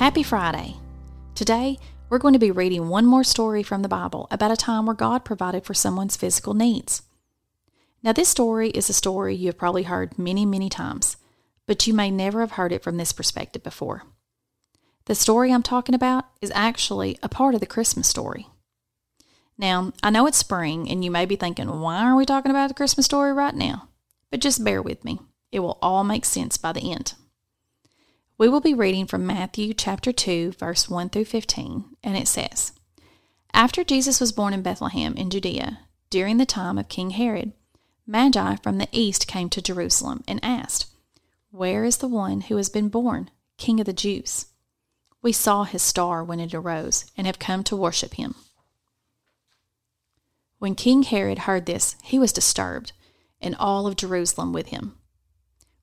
Happy Friday! Today, we're going to be reading one more story from the Bible about a time where God provided for someone's physical needs. Now, this story is a story you have probably heard many, many times, but you may never have heard it from this perspective before. The story I'm talking about is actually a part of the Christmas story. Now, I know it's spring, and you may be thinking, why are we talking about the Christmas story right now? But just bear with me. It will all make sense by the end. We will be reading from Matthew chapter 2, verse 1 through 15, and it says After Jesus was born in Bethlehem in Judea, during the time of King Herod, Magi from the east came to Jerusalem and asked, Where is the one who has been born, King of the Jews? We saw his star when it arose and have come to worship him. When King Herod heard this, he was disturbed, and all of Jerusalem with him.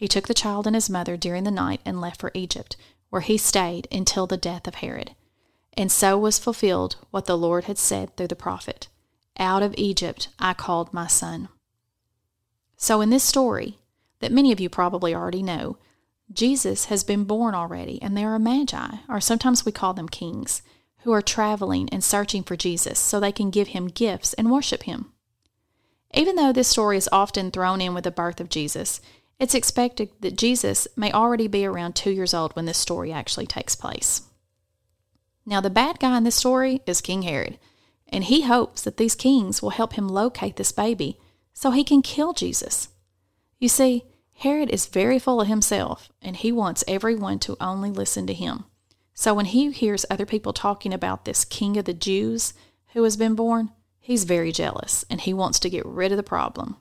he took the child and his mother during the night and left for Egypt, where he stayed until the death of Herod. And so was fulfilled what the Lord had said through the prophet Out of Egypt I called my son. So, in this story, that many of you probably already know, Jesus has been born already, and there are magi, or sometimes we call them kings, who are traveling and searching for Jesus so they can give him gifts and worship him. Even though this story is often thrown in with the birth of Jesus, it's expected that Jesus may already be around two years old when this story actually takes place. Now, the bad guy in this story is King Herod, and he hopes that these kings will help him locate this baby so he can kill Jesus. You see, Herod is very full of himself, and he wants everyone to only listen to him. So when he hears other people talking about this king of the Jews who has been born, he's very jealous and he wants to get rid of the problem.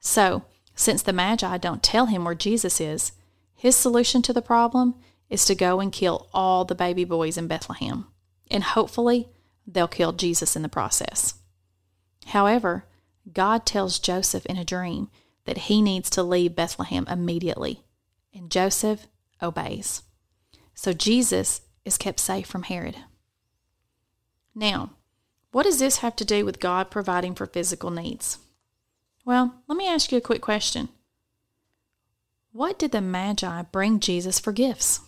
So, since the Magi don't tell him where Jesus is, his solution to the problem is to go and kill all the baby boys in Bethlehem. And hopefully, they'll kill Jesus in the process. However, God tells Joseph in a dream that he needs to leave Bethlehem immediately, and Joseph obeys. So Jesus is kept safe from Herod. Now, what does this have to do with God providing for physical needs? Well, let me ask you a quick question. What did the Magi bring Jesus for gifts?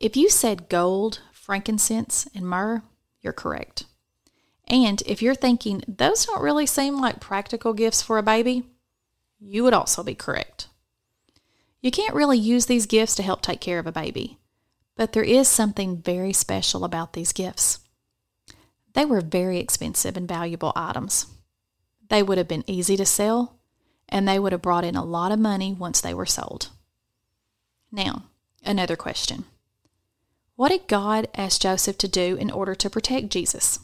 If you said gold, frankincense, and myrrh, you're correct. And if you're thinking those don't really seem like practical gifts for a baby, you would also be correct. You can't really use these gifts to help take care of a baby, but there is something very special about these gifts. They were very expensive and valuable items. They would have been easy to sell, and they would have brought in a lot of money once they were sold. Now, another question What did God ask Joseph to do in order to protect Jesus?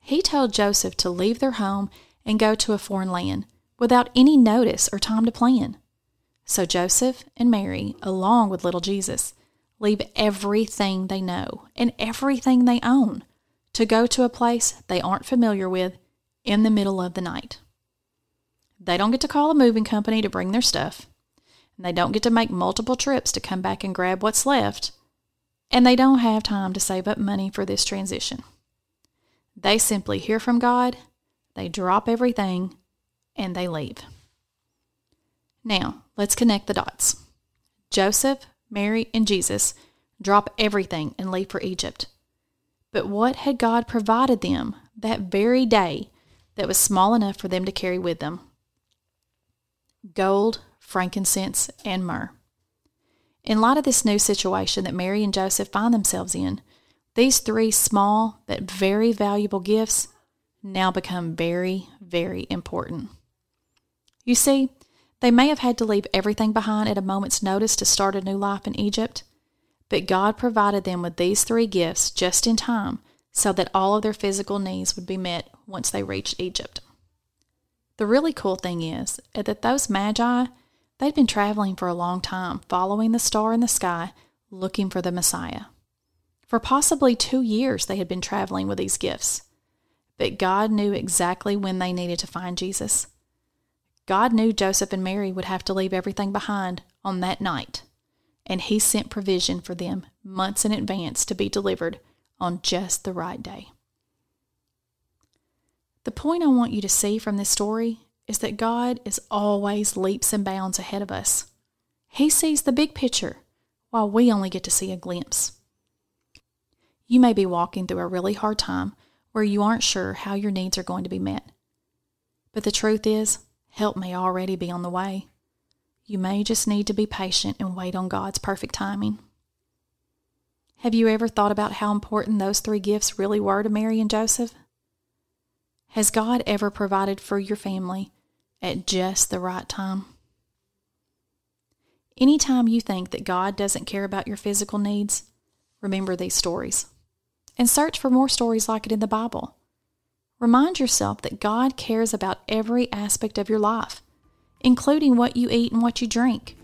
He told Joseph to leave their home and go to a foreign land without any notice or time to plan. So Joseph and Mary, along with little Jesus, leave everything they know and everything they own to go to a place they aren't familiar with in the middle of the night. They don't get to call a moving company to bring their stuff. and they don't get to make multiple trips to come back and grab what's left, and they don't have time to save up money for this transition. They simply hear from God, they drop everything, and they leave. Now, let's connect the dots. Joseph, Mary, and Jesus drop everything and leave for Egypt. But what had God provided them that very day that was small enough for them to carry with them? Gold, frankincense, and myrrh. In light of this new situation that Mary and Joseph find themselves in, these three small but very valuable gifts now become very, very important. You see, they may have had to leave everything behind at a moment's notice to start a new life in Egypt, but God provided them with these three gifts just in time so that all of their physical needs would be met once they reached Egypt. The really cool thing is that those magi, they'd been traveling for a long time, following the star in the sky, looking for the Messiah. For possibly two years, they had been traveling with these gifts. But God knew exactly when they needed to find Jesus. God knew Joseph and Mary would have to leave everything behind on that night and he sent provision for them months in advance to be delivered on just the right day. The point I want you to see from this story is that God is always leaps and bounds ahead of us. He sees the big picture while we only get to see a glimpse. You may be walking through a really hard time where you aren't sure how your needs are going to be met. But the truth is, help may already be on the way. You may just need to be patient and wait on God's perfect timing. Have you ever thought about how important those three gifts really were to Mary and Joseph? Has God ever provided for your family at just the right time? Anytime you think that God doesn't care about your physical needs, remember these stories and search for more stories like it in the Bible. Remind yourself that God cares about every aspect of your life including what you eat and what you drink.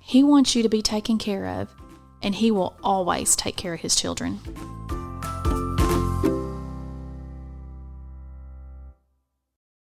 He wants you to be taken care of, and He will always take care of His children.